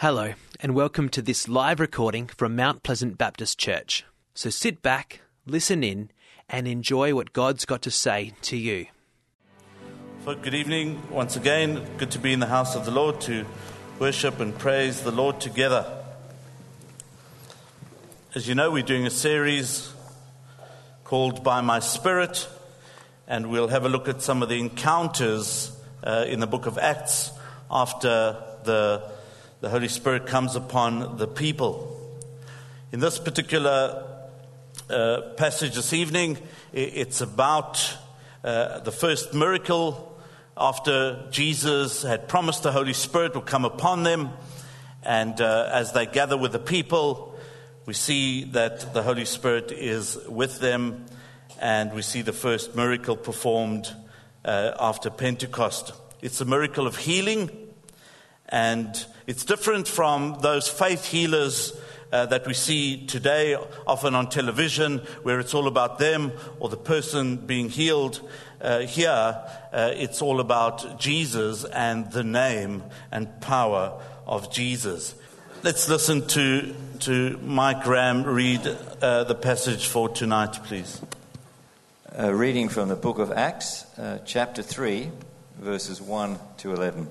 Hello, and welcome to this live recording from Mount Pleasant Baptist Church. So sit back, listen in, and enjoy what God's got to say to you. Good evening once again. Good to be in the house of the Lord to worship and praise the Lord together. As you know, we're doing a series called By My Spirit, and we'll have a look at some of the encounters uh, in the book of Acts after the the Holy Spirit comes upon the people. In this particular uh, passage this evening, it's about uh, the first miracle after Jesus had promised the Holy Spirit would come upon them. And uh, as they gather with the people, we see that the Holy Spirit is with them, and we see the first miracle performed uh, after Pentecost. It's a miracle of healing, and it's different from those faith healers uh, that we see today, often on television, where it's all about them or the person being healed. Uh, here, uh, it's all about Jesus and the name and power of Jesus. Let's listen to, to Mike Ram read uh, the passage for tonight, please. A reading from the book of Acts, uh, chapter 3, verses 1 to 11.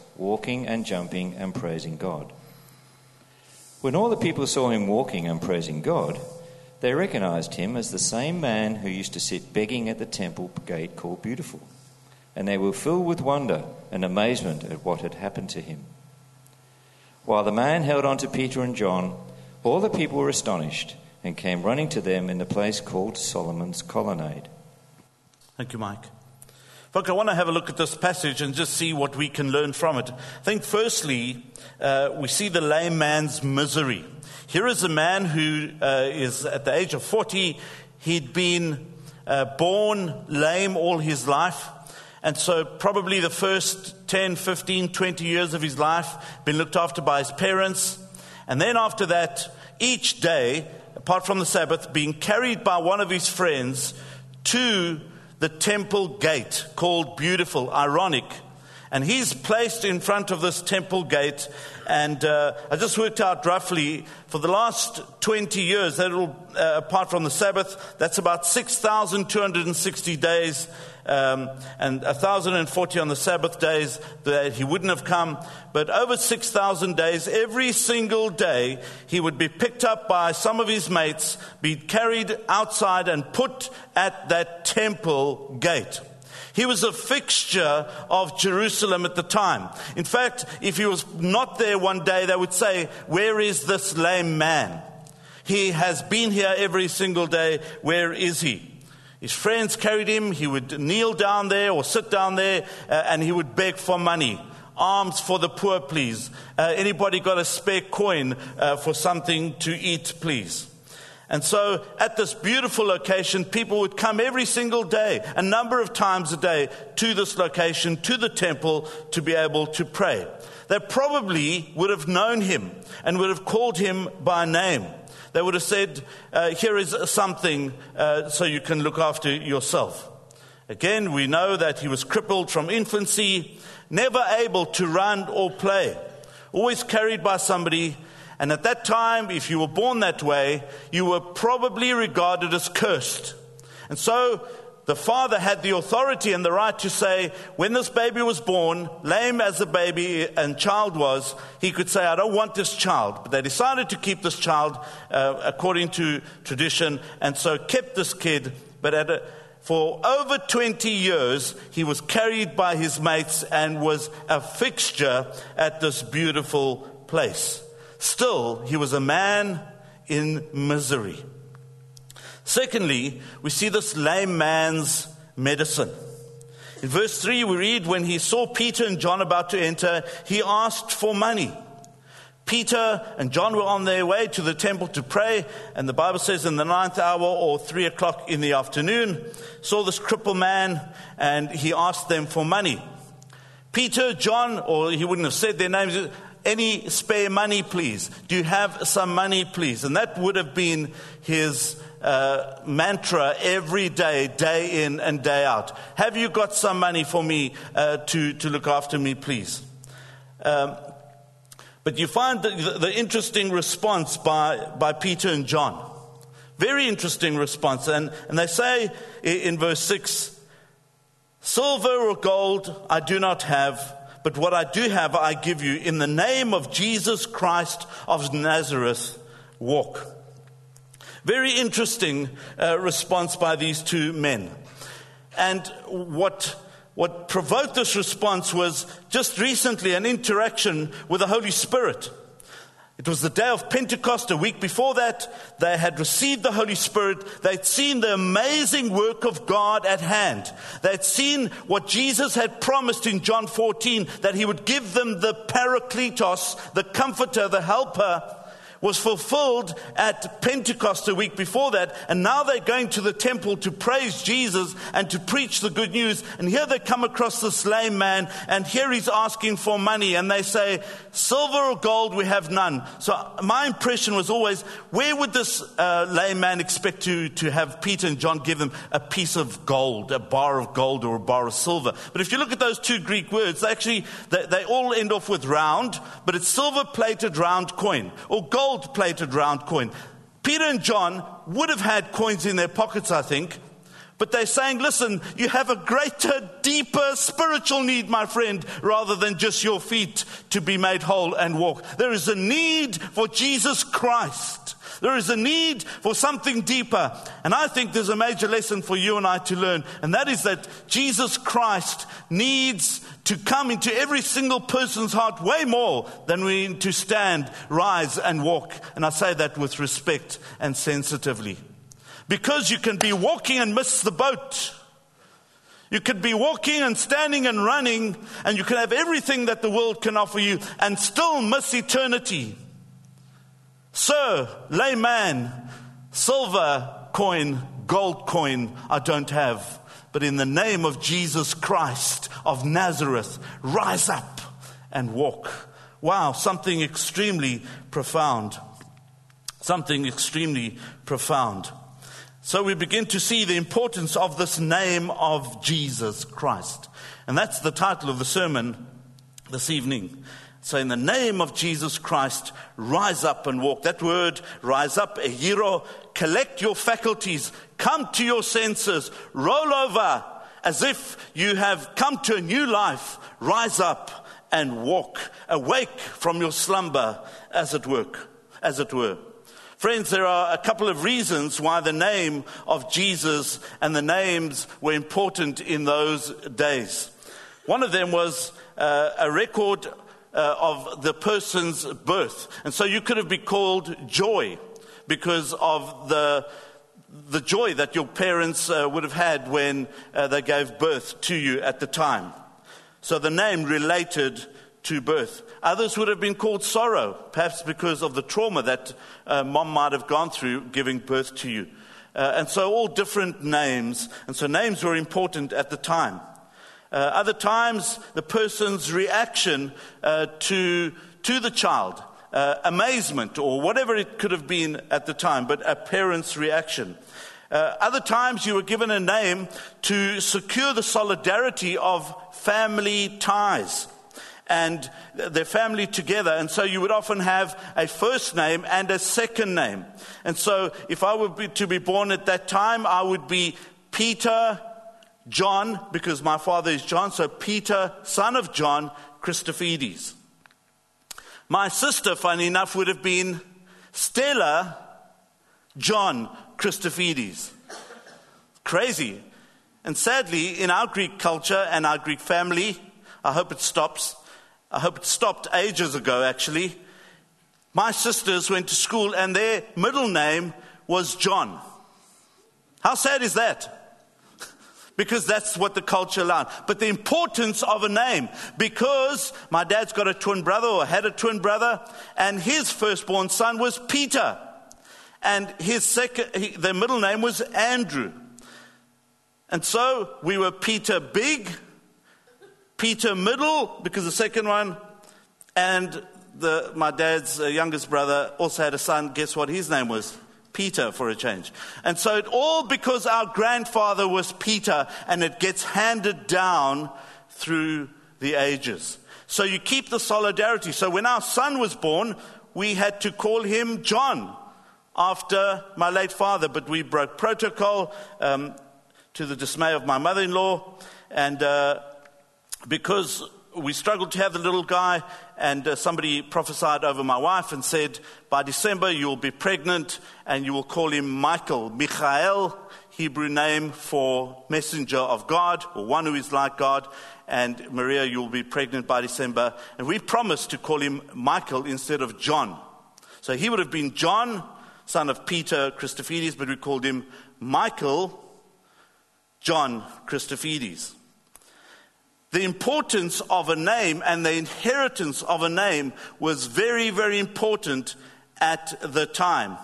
walking and jumping and praising God. When all the people saw him walking and praising God, they recognized him as the same man who used to sit begging at the temple gate called Beautiful, and they were filled with wonder and amazement at what had happened to him. While the man held on to Peter and John, all the people were astonished and came running to them in the place called Solomon's Colonnade. Thank you, Mike. Folks, I want to have a look at this passage and just see what we can learn from it. I think, firstly, uh, we see the lame man's misery. Here is a man who uh, is at the age of 40. He'd been uh, born lame all his life. And so, probably the first 10, 15, 20 years of his life, been looked after by his parents. And then, after that, each day, apart from the Sabbath, being carried by one of his friends to the temple gate called Beautiful, ironic. And he's placed in front of this temple gate. And uh, I just worked out roughly for the last 20 years, that'll, uh, apart from the Sabbath, that's about 6,260 days um, and 1,040 on the Sabbath days that he wouldn't have come. But over 6,000 days, every single day, he would be picked up by some of his mates, be carried outside and put at that temple gate. He was a fixture of Jerusalem at the time. In fact, if he was not there one day, they would say, Where is this lame man? He has been here every single day. Where is he? His friends carried him. He would kneel down there or sit down there uh, and he would beg for money. Alms for the poor, please. Uh, anybody got a spare coin uh, for something to eat, please? And so at this beautiful location, people would come every single day, a number of times a day, to this location, to the temple, to be able to pray. They probably would have known him and would have called him by name. They would have said, uh, Here is something uh, so you can look after yourself. Again, we know that he was crippled from infancy, never able to run or play, always carried by somebody. And at that time, if you were born that way, you were probably regarded as cursed. And so the father had the authority and the right to say, when this baby was born, lame as a baby and child was, he could say, I don't want this child. But they decided to keep this child uh, according to tradition, and so kept this kid. But a, for over 20 years, he was carried by his mates and was a fixture at this beautiful place. Still, he was a man in misery. Secondly, we see this lame man's medicine. In verse 3, we read, When he saw Peter and John about to enter, he asked for money. Peter and John were on their way to the temple to pray, and the Bible says in the ninth hour or three o'clock in the afternoon, saw this crippled man, and he asked them for money. Peter, John, or he wouldn't have said their names, any spare money, please? Do you have some money, please? And that would have been his uh, mantra every day, day in and day out. Have you got some money for me uh, to, to look after me, please? Um, but you find the, the interesting response by, by Peter and John. Very interesting response. And, and they say in verse 6 Silver or gold I do not have, but what I do have I give you. In the name of Jesus Christ of Nazareth, walk. Very interesting uh, response by these two men. And what, what provoked this response was just recently an interaction with the Holy Spirit. It was the day of Pentecost, a week before that. They had received the Holy Spirit. They'd seen the amazing work of God at hand. They'd seen what Jesus had promised in John 14 that he would give them the Parakletos, the comforter, the helper was fulfilled at Pentecost a week before that, and now they're going to the temple to praise Jesus and to preach the good news. And here they come across this lame man, and here he's asking for money, and they say, Silver or gold, we have none. So my impression was always, where would this uh, lame man expect to, to have Peter and John give him a piece of gold, a bar of gold or a bar of silver? But if you look at those two Greek words, they actually, they, they all end off with round, but it's silver plated round coin, or gold gold plated round coin. Peter and John would have had coins in their pockets, I think, but they're saying, listen, you have a greater, deeper spiritual need, my friend, rather than just your feet to be made whole and walk. There is a need for Jesus Christ. There is a need for something deeper. And I think there's a major lesson for you and I to learn, and that is that Jesus Christ needs to come into every single person's heart way more than we need to stand, rise, and walk. And I say that with respect and sensitively. Because you can be walking and miss the boat. You could be walking and standing and running, and you can have everything that the world can offer you and still miss eternity. Sir, layman, silver coin, gold coin, I don't have. But in the name of Jesus Christ of Nazareth, rise up and walk. Wow, something extremely profound. Something extremely profound. So we begin to see the importance of this name of Jesus Christ. And that's the title of the sermon this evening. So, in the name of Jesus Christ, rise up and walk. That word, rise up, a hero, collect your faculties, come to your senses, roll over as if you have come to a new life, rise up and walk, awake from your slumber, as it were. As it were. Friends, there are a couple of reasons why the name of Jesus and the names were important in those days. One of them was uh, a record uh, of the person's birth. And so you could have been called Joy because of the, the joy that your parents uh, would have had when uh, they gave birth to you at the time. So the name related to birth. Others would have been called sorrow, perhaps because of the trauma that uh, mom might have gone through giving birth to you. Uh, and so all different names. And so names were important at the time. Uh, other times, the person's reaction uh, to, to the child, uh, amazement or whatever it could have been at the time, but a parent's reaction. Uh, other times, you were given a name to secure the solidarity of family ties and their family together. And so you would often have a first name and a second name. And so if I were to be born at that time, I would be Peter John, because my father is John, so Peter, son of John, Christophides. My sister, funny enough, would have been Stella John Christophides. Crazy. And sadly, in our Greek culture and our Greek family, I hope it stops. I hope it stopped ages ago, actually. My sisters went to school and their middle name was John. How sad is that? Because that's what the culture allowed. But the importance of a name, because my dad's got a twin brother or had a twin brother, and his firstborn son was Peter. And his second, he, their middle name was Andrew. And so we were Peter Big, Peter Middle, because the second one, and the, my dad's uh, youngest brother also had a son. Guess what his name was? Peter for a change. And so it all because our grandfather was Peter and it gets handed down through the ages. So you keep the solidarity. So when our son was born, we had to call him John after my late father, but we broke protocol um, to the dismay of my mother in law. And uh, because we struggled to have the little guy, and uh, somebody prophesied over my wife and said, By December you will be pregnant, and you will call him Michael. Michael, Hebrew name for messenger of God, or one who is like God. And Maria, you will be pregnant by December. And we promised to call him Michael instead of John. So he would have been John, son of Peter Christophides, but we called him Michael John Christophides. The importance of a name and the inheritance of a name was very, very important at the time.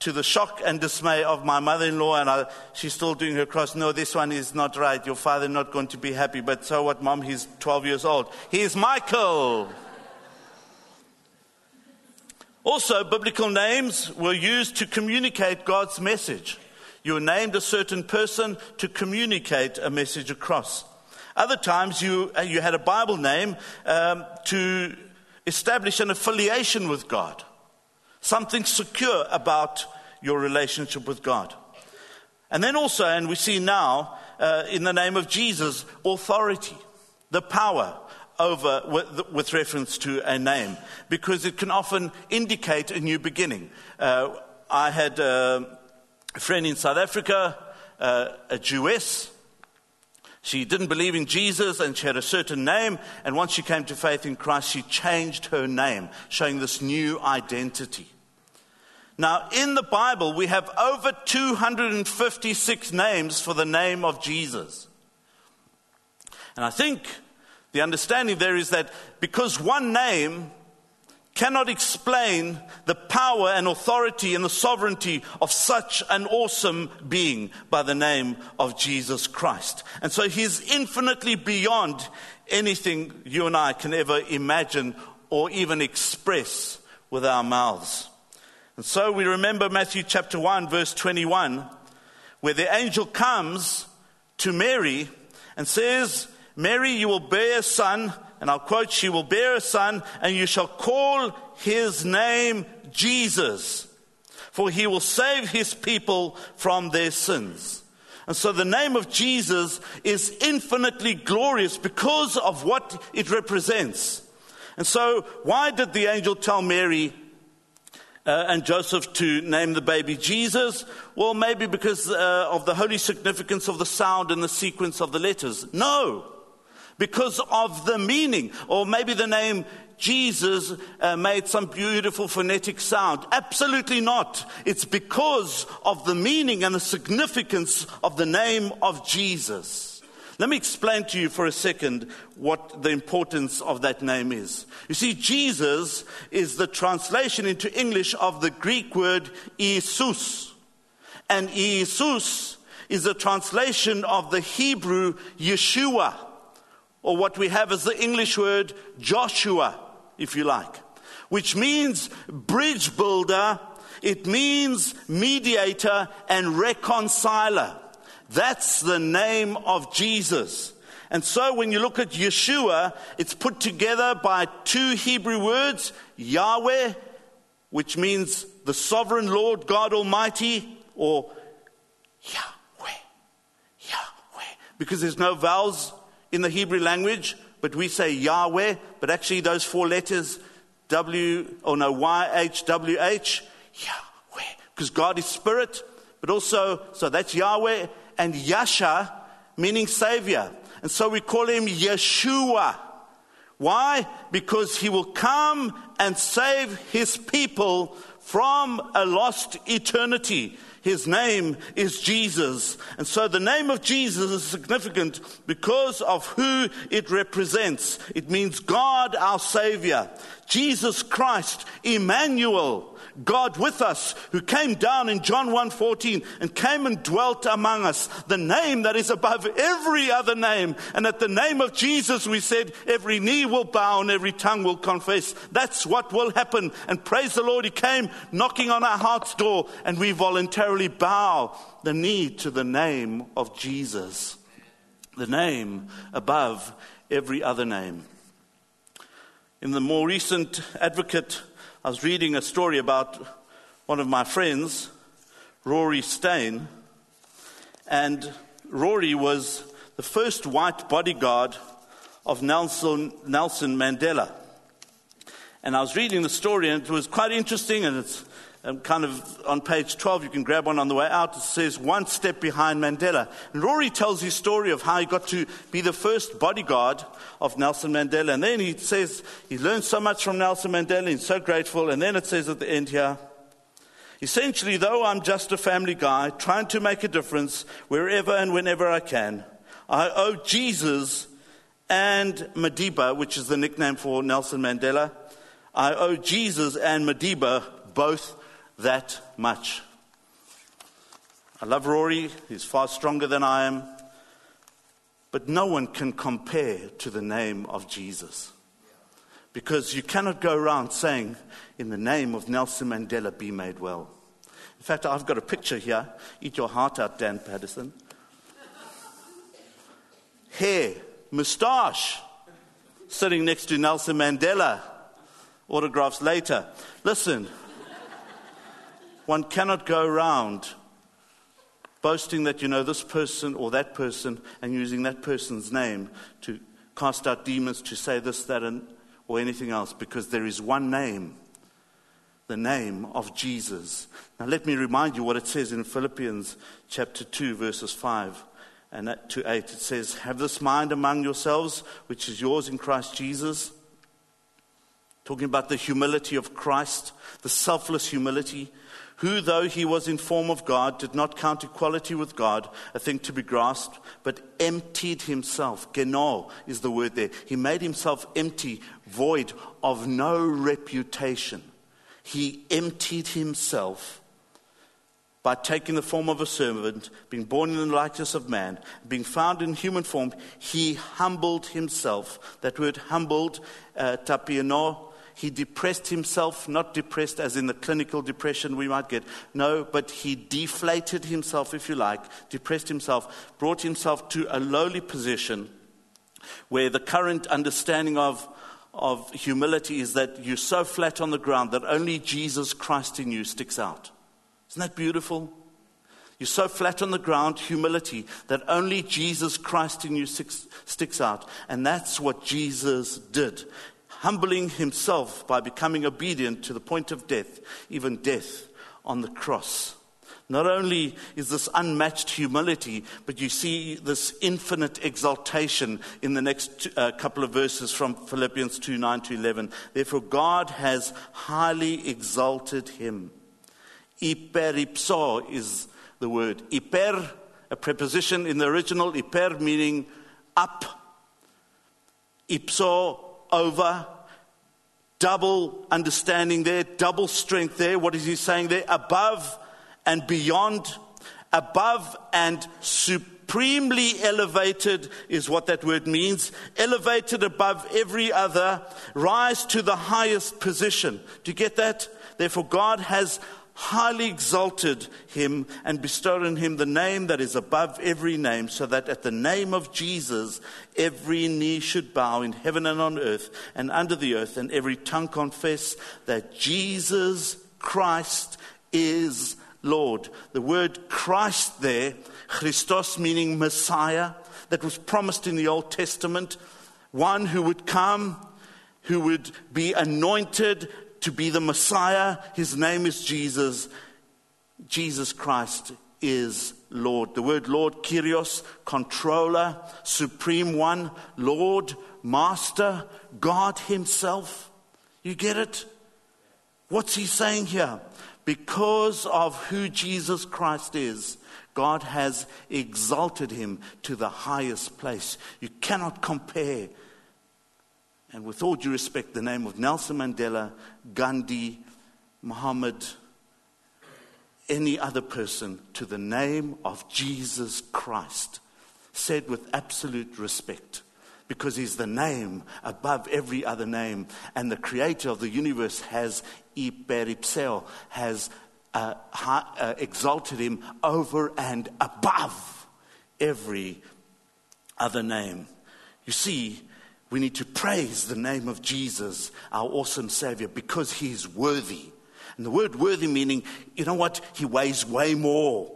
To the shock and dismay of my mother in law, and I, she's still doing her cross. No, this one is not right. Your father not going to be happy. But so what, mom? He's 12 years old. He's Michael. Also, biblical names were used to communicate God's message. You were named a certain person to communicate a message across. Other times you, uh, you had a Bible name um, to establish an affiliation with God, something secure about your relationship with God. And then also, and we see now, uh, in the name of Jesus, authority, the power over with, with, reference to a name, because it can often indicate a new beginning. Uh, I had uh, a friend in South Africa, uh, a Jewess, she didn't believe in Jesus and she had a certain name. And once she came to faith in Christ, she changed her name, showing this new identity. Now, in the Bible, we have over 256 names for the name of Jesus. And I think the understanding there is that because one name cannot explain the power and authority and the sovereignty of such an awesome being by the name of Jesus Christ. And so he's infinitely beyond anything you and I can ever imagine or even express with our mouths. And so we remember Matthew chapter 1, verse 21, where the angel comes to Mary and says, Mary, you will bear a son and I'll quote, She will bear a son, and you shall call his name Jesus, for he will save his people from their sins. And so the name of Jesus is infinitely glorious because of what it represents. And so, why did the angel tell Mary uh, and Joseph to name the baby Jesus? Well, maybe because uh, of the holy significance of the sound and the sequence of the letters. No because of the meaning. Or maybe the name Jesus uh, made some beautiful phonetic sound. Absolutely not. It's because of the meaning and the significance of the name of Jesus. Let me explain to you for a second what the importance of that name is. You see, Iesous is the translation into English of the Greek word Jesus. And Jesus is a translation of the Hebrew Yeshua or what we have as the English word Joshua, if you like, which means bridge builder, it means mediator and reconciler. That's the name of Jesus. And so when you look at Yeshua, it's put together by two Hebrew words, Yahweh, which means the sovereign Lord God Almighty, or Yahweh, Yahweh, because there's no vowels in the Hebrew language, but we say Yahweh, but actually those four letters, W, or no, Y, H, W, H, Yahweh, because God is spirit, but also, so that's Yahweh, and Yasha, meaning Savior. And so we call him Yeshua. Why? Because he will come and save his people from a lost eternity. His name is Jesus. And so the name of Jesus is significant because of who it represents. It means God our Savior, Jesus Christ, Emmanuel, God with us, who came down in John 1:14 and came and dwelt among us, the name that is above every other name. And at the name of Jesus, we said, every knee will bow and every tongue will confess. That's what will happen. And praise the Lord, He came knocking on our heart's door, and we voluntarily bow the knee to the name of Jesus, the name above every other name. In the more recent Advocate I was reading a story about one of my friends, Rory Steyn, and Rory was the first white bodyguard of Nelson, Nelson Mandela. And I was reading the story, and it was quite interesting, and it's um, kind of on page 12, you can grab one on the way out. It says, One step behind Mandela. And Rory tells his story of how he got to be the first bodyguard of Nelson Mandela. And then he says he learned so much from Nelson Mandela, he's so grateful. And then it says at the end here, Essentially, though I'm just a family guy trying to make a difference wherever and whenever I can, I owe Jesus and Madiba, which is the nickname for Nelson Mandela, I owe Jesus and Madiba both that much. I love Rory, he's far stronger than I am, but no one can compare to the name of Jesus. Because you cannot go around saying, in the name of Nelson Mandela, be made well. In fact, I've got a picture here. Eat your heart out, Dan Patterson. Hair, moustache, sitting next to Nelson Mandela. Autographs later. Listen, one cannot go around boasting that you know this person or that person and using that person's name to cast out demons, to say this, that, and, or anything else, because there is one name the name of Jesus. Now, let me remind you what it says in Philippians chapter 2, verses 5 and to 8. It says, Have this mind among yourselves, which is yours in Christ Jesus. Talking about the humility of Christ, the selfless humility who, though he was in form of God, did not count equality with God a thing to be grasped, but emptied himself. Geno is the word there. He made himself empty, void of no reputation. He emptied himself by taking the form of a servant, being born in the likeness of man, being found in human form, he humbled himself. That word humbled, uh, tapiano, he depressed himself, not depressed as in the clinical depression we might get. No, but he deflated himself, if you like, depressed himself, brought himself to a lowly position where the current understanding of, of humility is that you're so flat on the ground that only Jesus Christ in you sticks out. Isn't that beautiful? You're so flat on the ground, humility, that only Jesus Christ in you sticks, out. And that's what Jesus did humbling himself by becoming obedient to the point of death, even death on the cross. Not only is this unmatched humility, but you see this infinite exaltation in the next uh, couple of verses from Philippians 2 9 to 11. Therefore, God has highly exalted him. Iperipso is the word. Iper, a preposition in the original, iper meaning up. Ipso, over, double understanding there, double strength there. What is he saying there? Above and beyond, above and supremely elevated is what that word means. Elevated above every other, rise to the highest position. Do you get that? Therefore, God has highly exalted him and bestowed on him the name that is above every name, so that at the name of Jesus every knee should bow in heaven and on earth and under the earth, and every tongue confess that Jesus Christ is Lord. The word Christ there, Christos meaning Messiah, that was promised in the Old Testament, one who would come, who would be anointed to be the Messiah. His name is Jesus. Jesus Christ is Lord. The word Lord, Kyrios, controller, supreme one, Lord, master, God Himself. You get it? What's He saying here? Because of who Jesus Christ is, God has exalted him to the highest place. You cannot compare. And with all due respect, the name of Nelson Mandela, Gandhi, Muhammad, any other person to the name of Jesus Christ, said with absolute respect, because he's the name above every other name, and the creator of the universe has iperipseo, has uh, uh, exalted him over and above every other name. You see, we need to praise the name of Jesus, our awesome Savior, because He is worthy. And the word worthy meaning, you know what? He weighs way more.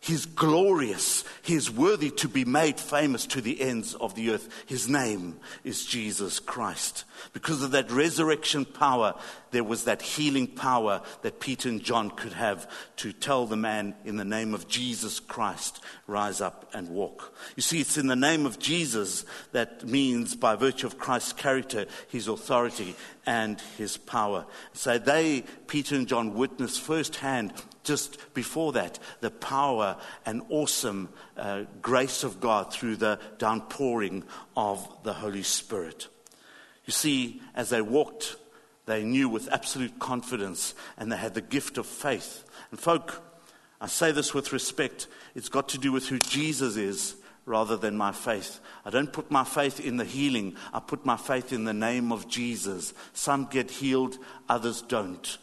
He's glorious. He is worthy to be made famous to the ends of the earth. His name is Jesus Christ. Because of that resurrection power, there was that healing power that Peter and John could have to tell the man, in the name of Jesus Christ, rise up and walk. You see, it's in the name of Jesus that means, by virtue of Christ's character, his authority and his power. So they, Peter and John, witnessed firsthand just before that, the power and awesome uh, grace of God through the downpouring of the Holy Spirit. You see, as they walked, they knew with absolute confidence and they had the gift of faith. And, folk, I say this with respect, it's got to do with who Jesus is rather than my faith. I don't put my faith in the healing, I put my faith in the name of Jesus. Some get healed, others don't.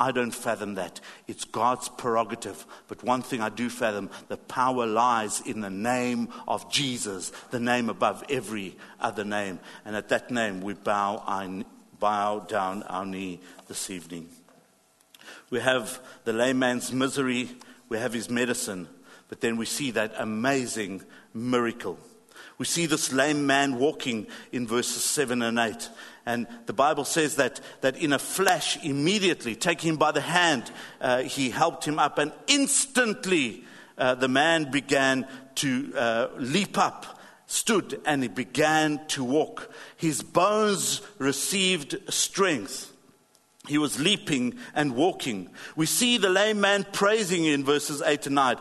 I don't fathom that. It's God's prerogative. But one thing I do fathom the power lies in the name of Jesus, the name above every other name. And at that name, we bow, our, bow down our knee this evening. We have the layman's misery, we have his medicine, but then we see that amazing miracle. We see this lame man walking in verses 7 and 8. And the Bible says that, that in a flash, immediately, taking him by the hand, uh, he helped him up. And instantly, uh, the man began to uh, leap up, stood, and he began to walk. His bones received strength. He was leaping and walking. We see the lame man praising in verses 8 and 9.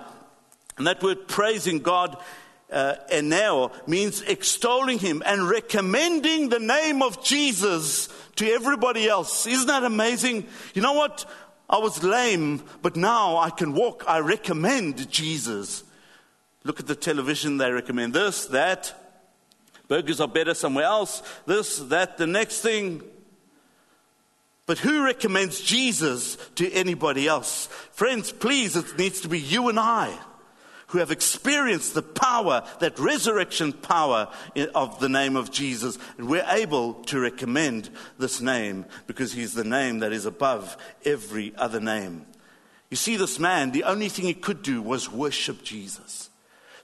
And that word praising God uh, eneo means extolling him and recommending the name of Jesus to everybody else. Isn't that amazing? You know what? I was lame, but now I can walk. I recommend Jesus. Look at the television, they recommend this, that. Burgers are better somewhere else. This, that, the next thing. But who recommends Jesus to anybody else? Friends, please, it needs to be you and I who have experienced the power, that resurrection power of the name of Jesus. And we're able to recommend this name because he's the name that is above every other name. You see, this man, the only thing he could do was worship Jesus,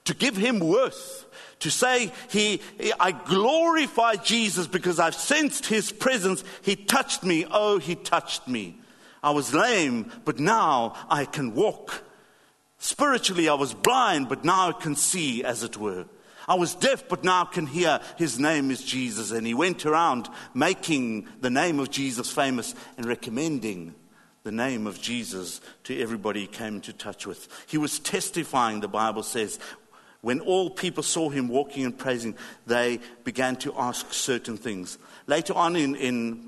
to give him worth. To say he, I glorify Jesus because I've sensed his presence. He touched me. Oh, he touched me. I was lame, but now I can walk. Spiritually, I was blind, but now I can see, as it were. I was deaf, but now I can hear his name is Jesus. And he went around making the name of Jesus famous and recommending the name of Jesus to everybody he came into touch with. He was testifying, the Bible says. When all people saw him walking and praising, they began to ask certain things. Later on in, in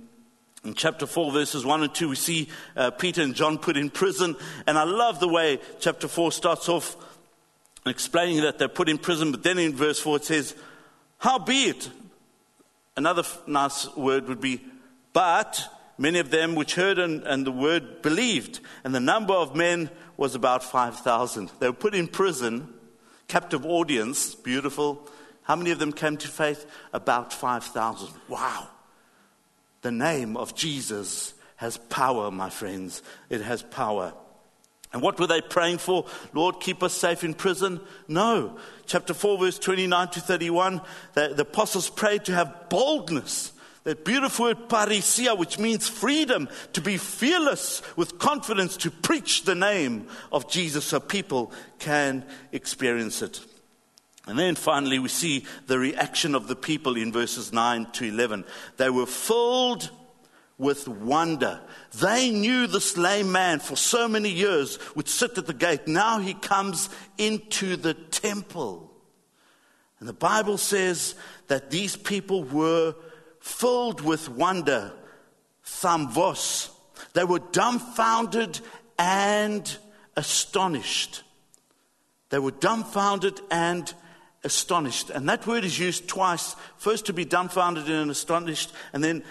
in chapter 4, verses 1 and 2, we see uh, Peter and John put in prison. And I love the way chapter 4 starts off explaining that they're put in prison. But then in verse 4, it says, How be it? Another nice word would be, But many of them which heard and, and the word believed. And the number of men was about 5,000. They were put in prison, captive audience, beautiful. How many of them came to faith? About 5,000. Wow. The name of Jesus has power, my friends. It has power. And what were they praying for? Lord, keep us safe in prison? No. Chapter 4, verse 29 to 31, the, apostles prayed to have boldness. That beautiful word parrhesia, which means freedom, to be fearless with confidence to preach the name of Jesus so people can experience it. And then finally, we see the reaction of the people in verses 9 to 11. They were filled with wonder. They knew this lame man for so many years would sit at the gate. Now he comes into the temple. And the Bible says that these people were filled with wonder, thamvos. They were dumbfounded and astonished. They were dumbfounded and astonished. And that word is used twice first to be dumbfounded and astonished, and then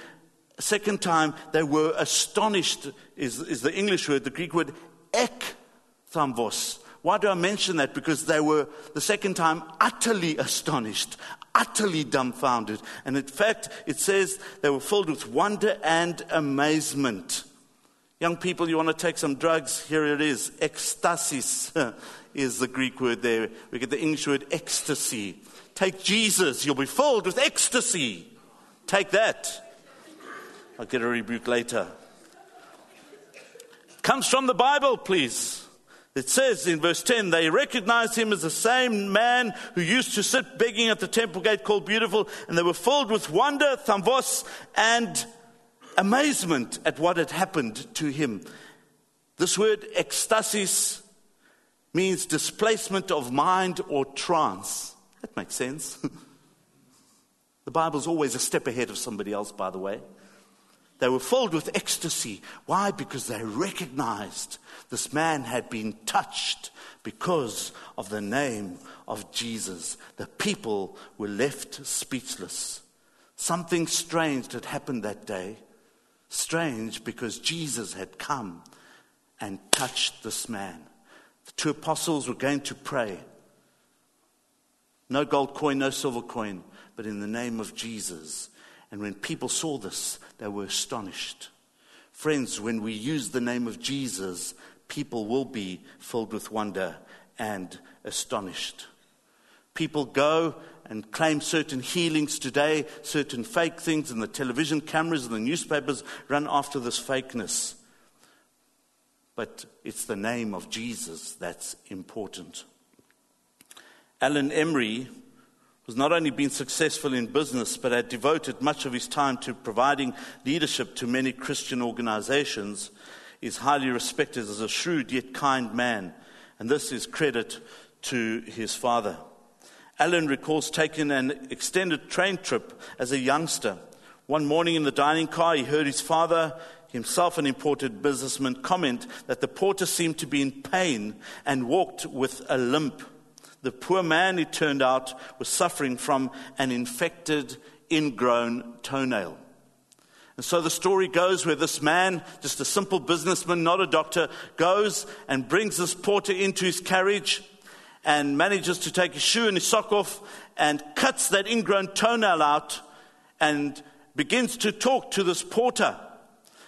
a second time they were astonished, is, is the English word, the Greek word ek thamvos. Why do I mention that? Because they were the second time utterly astonished, utterly dumbfounded. And in fact, it says they were filled with wonder and amazement. Young people, you want to take some drugs? Here it is. Ecstasis is the Greek word there. We get the English word ecstasy. Take Jesus, you'll be filled with ecstasy. Take that. I'll get a rebuke later. Comes from the Bible, please. It says in verse 10 they recognized him as the same man who used to sit begging at the temple gate called Beautiful, and they were filled with wonder, thamvos, and amazement at what had happened to him. This word ecstasis means displacement of mind or trance. That makes sense. the Bible's always a step ahead of somebody else, by the way. They were filled with ecstasy. Why? Because they recognized this man had been touched because of the name of Jesus. The people were left speechless. Something strange had happened that day. Strange because Jesus had come and touched this man. Two apostles were going to pray. No gold coin, no silver coin, but in the name of Jesus. And when people saw this, they were astonished. Friends, when we use the name of Jesus, people will be filled with wonder and astonished. People go and claim certain healings today, certain fake things, and the television cameras and the newspapers run after this fakeness. But it's the name of Jesus that's important. Alan Emery was not only been successful in business, but had devoted much of his time to providing leadership to many Christian organizations, is highly respected as a shrewd yet kind man, and this is credit to his father. Alan recalls taking an extended train trip as a youngster. One morning in the dining car, he heard his father, himself an imported businessman, comment that the porter seemed to be in pain and walked with a limp. The poor man, it turned out, was suffering from an infected, ingrown toenail. And so the story goes where this man, just a simple businessman, not a doctor, goes and brings this porter into his carriage and manages to take his shoe and his sock off and cuts that ingrown toenail out and begins to talk to this porter.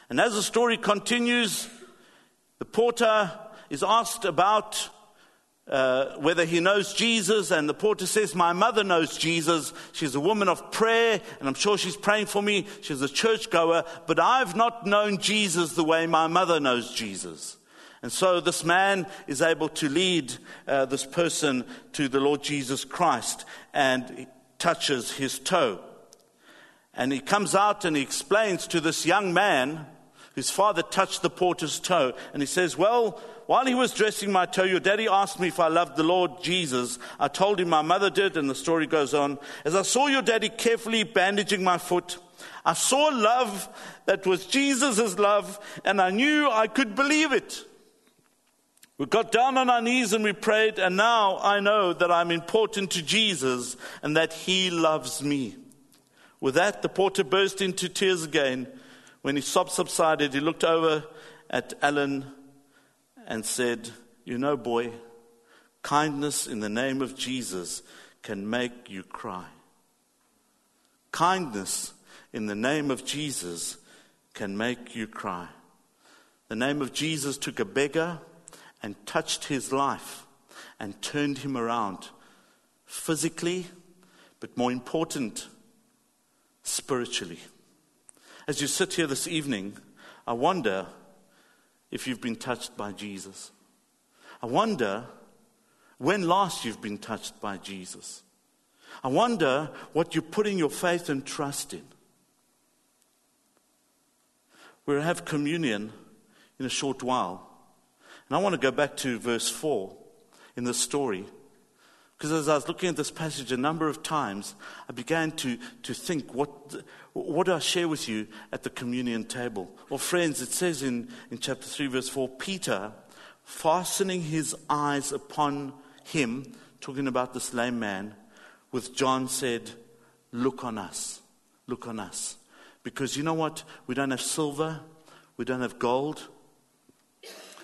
And as the story continues, the porter is asked about uh, whether he knows Jesus, and the porter says, My mother knows Jesus. She's a woman of prayer, and I'm sure she's praying for me. She's a churchgoer, but I've not known Jesus the way my mother knows Jesus. And so this man is able to lead uh, this person to the Lord Jesus Christ and touches his toe. And he comes out and he explains to this young man whose father touched the porter's toe. And he says, Well, while he was dressing my toe, your daddy asked me if I loved the Lord Jesus. I told him my mother did, and the story goes on. As I saw your daddy carefully bandaging my foot, I saw love that was Jesus' love, and I knew I could believe it. We got down on our knees and we prayed, and now I know that I'm important to Jesus and that He loves me. With that, the porter burst into tears again. When his sobs subsided, he looked over at Alan and said, You know, boy, kindness in the name of Jesus can make you cry. Kindness in the name of Jesus can make you cry. The name of Jesus took a beggar and touched his life and turned him around physically, but more important, spiritually. As you sit here this evening, I wonder if you've been touched by Jesus. I wonder when last you've been touched by Jesus. I wonder what you're putting your faith and trust in. We'll have communion in a short while. And I want to go back to verse 4 in the story. Because as I was looking at this passage a number of times, I began to, to think, what, what do I share with you at the communion table? Well, friends, it says in, in chapter 3, verse 4 Peter, fastening his eyes upon him, talking about this lame man, with John said, Look on us. Look on us. Because you know what? We don't have silver, we don't have gold,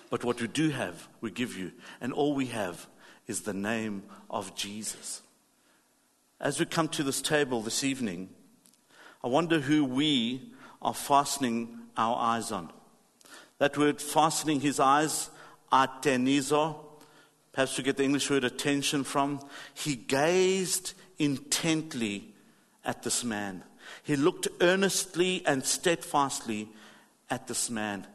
but what we do have, we give you. And all we have is the name of Jesus. As we come to this table this evening, I wonder who we are fastening our eyes on. That word fastening his eyes, atenizo, perhaps we get the English word attention from. He gazed intently at this man. He looked earnestly and steadfastly at this man.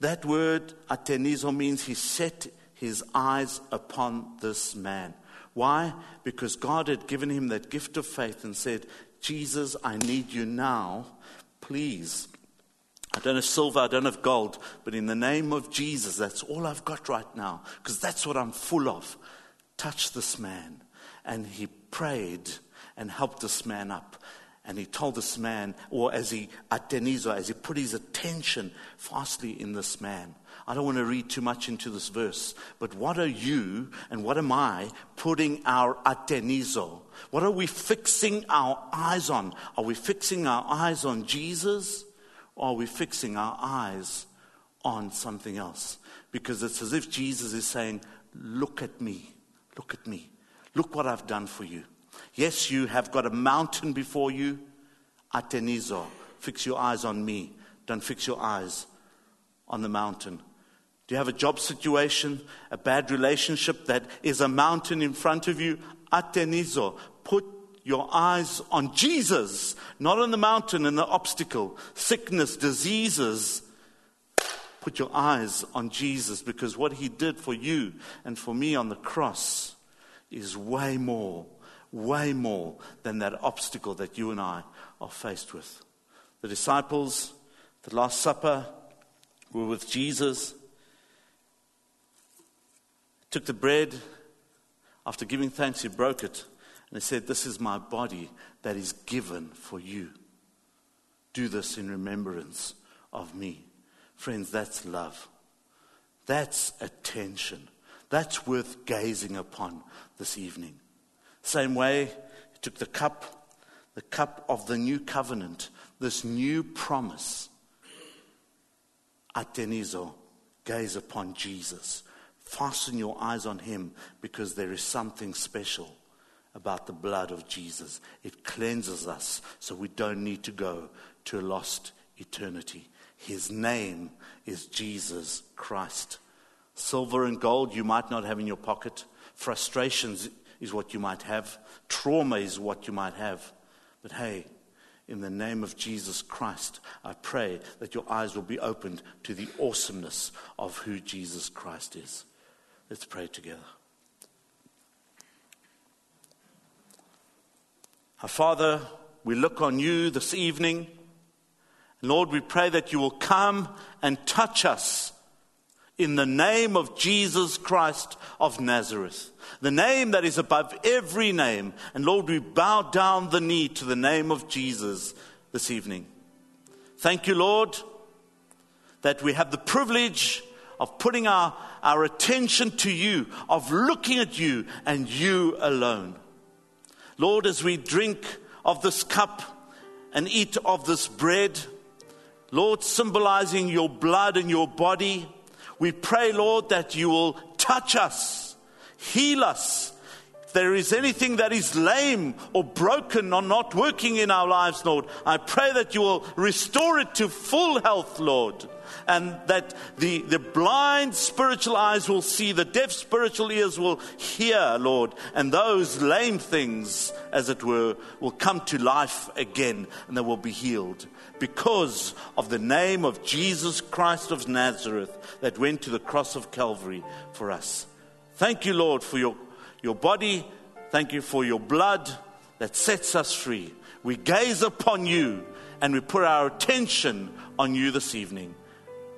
That word atenizo means he set his eyes upon this man. Why? Because God had given him that gift of faith and said, Jesus, I need you now. Please. I don't have silver, I don't have gold, but in the name of Jesus, that's all I've got right now, because that's what I'm full of. Touch this man. And he prayed and helped this man up. And he told this man, or as he, atenizo, as he put his attention fastly in this man. I don't want to read too much into this verse, but what are you and what am I putting our atenizo? What are we fixing our eyes on? Are we fixing our eyes on Jesus or are we fixing our eyes on something else? Because it's as if Jesus is saying, Look at me, look at me, look what I've done for you. Yes, you have got a mountain before you. Atenizo. Fix your eyes on me. Don't fix your eyes on the mountain. Do you have a job situation, a bad relationship that is a mountain in front of you? Atenizo. Put your eyes on Jesus, not on the mountain and the obstacle, sickness, diseases. Put your eyes on Jesus because what he did for you and for me on the cross is way more way more than that obstacle that you and I are faced with. The disciples, the Last Supper, were with Jesus, took the bread, after giving thanks, he broke it, and he said, This is my body that is given for you. Do this in remembrance of me. Friends, that's love. That's attention. That's worth gazing upon this evening. Same way, he took the cup, the cup of the new covenant, this new promise. Atenizo, gaze upon Jesus. Fasten your eyes on him because there is something special about the blood of Jesus. It cleanses us so we don't need to go to a lost eternity. His name is Jesus Christ. Silver and gold you might not have in your pocket, frustrations is what you might have, trauma is what you might have. But hey, in the name of Jesus Christ, I pray that your eyes will be opened to the awesomeness of who Jesus Christ is. Let's pray together. Our Father, we look on you this evening. Lord, we pray that you will come and touch us in the name of Jesus Christ of Nazareth, the name that is above every name. And Lord, we bow down the knee to the name of Jesus this evening. Thank you, Lord, that we have the privilege of putting our, our attention to you, of looking at you and you alone. Lord, as we drink of this cup and eat of this bread, Lord, symbolizing your blood and your body, we pray, Lord, that you will touch us, heal us. If there is anything that is lame or broken or not working in our lives, Lord, I pray that you will restore it to full health, Lord. And that the, the blind spiritual eyes will see, the deaf spiritual ears will hear, Lord, and those lame things, as it were, will come to life again and they will be healed because of the name of Jesus Christ of Nazareth that went to the cross of Calvary for us. Thank you, Lord, for your, your body. Thank you for your blood that sets us free. We gaze upon you and we put our attention on you this evening.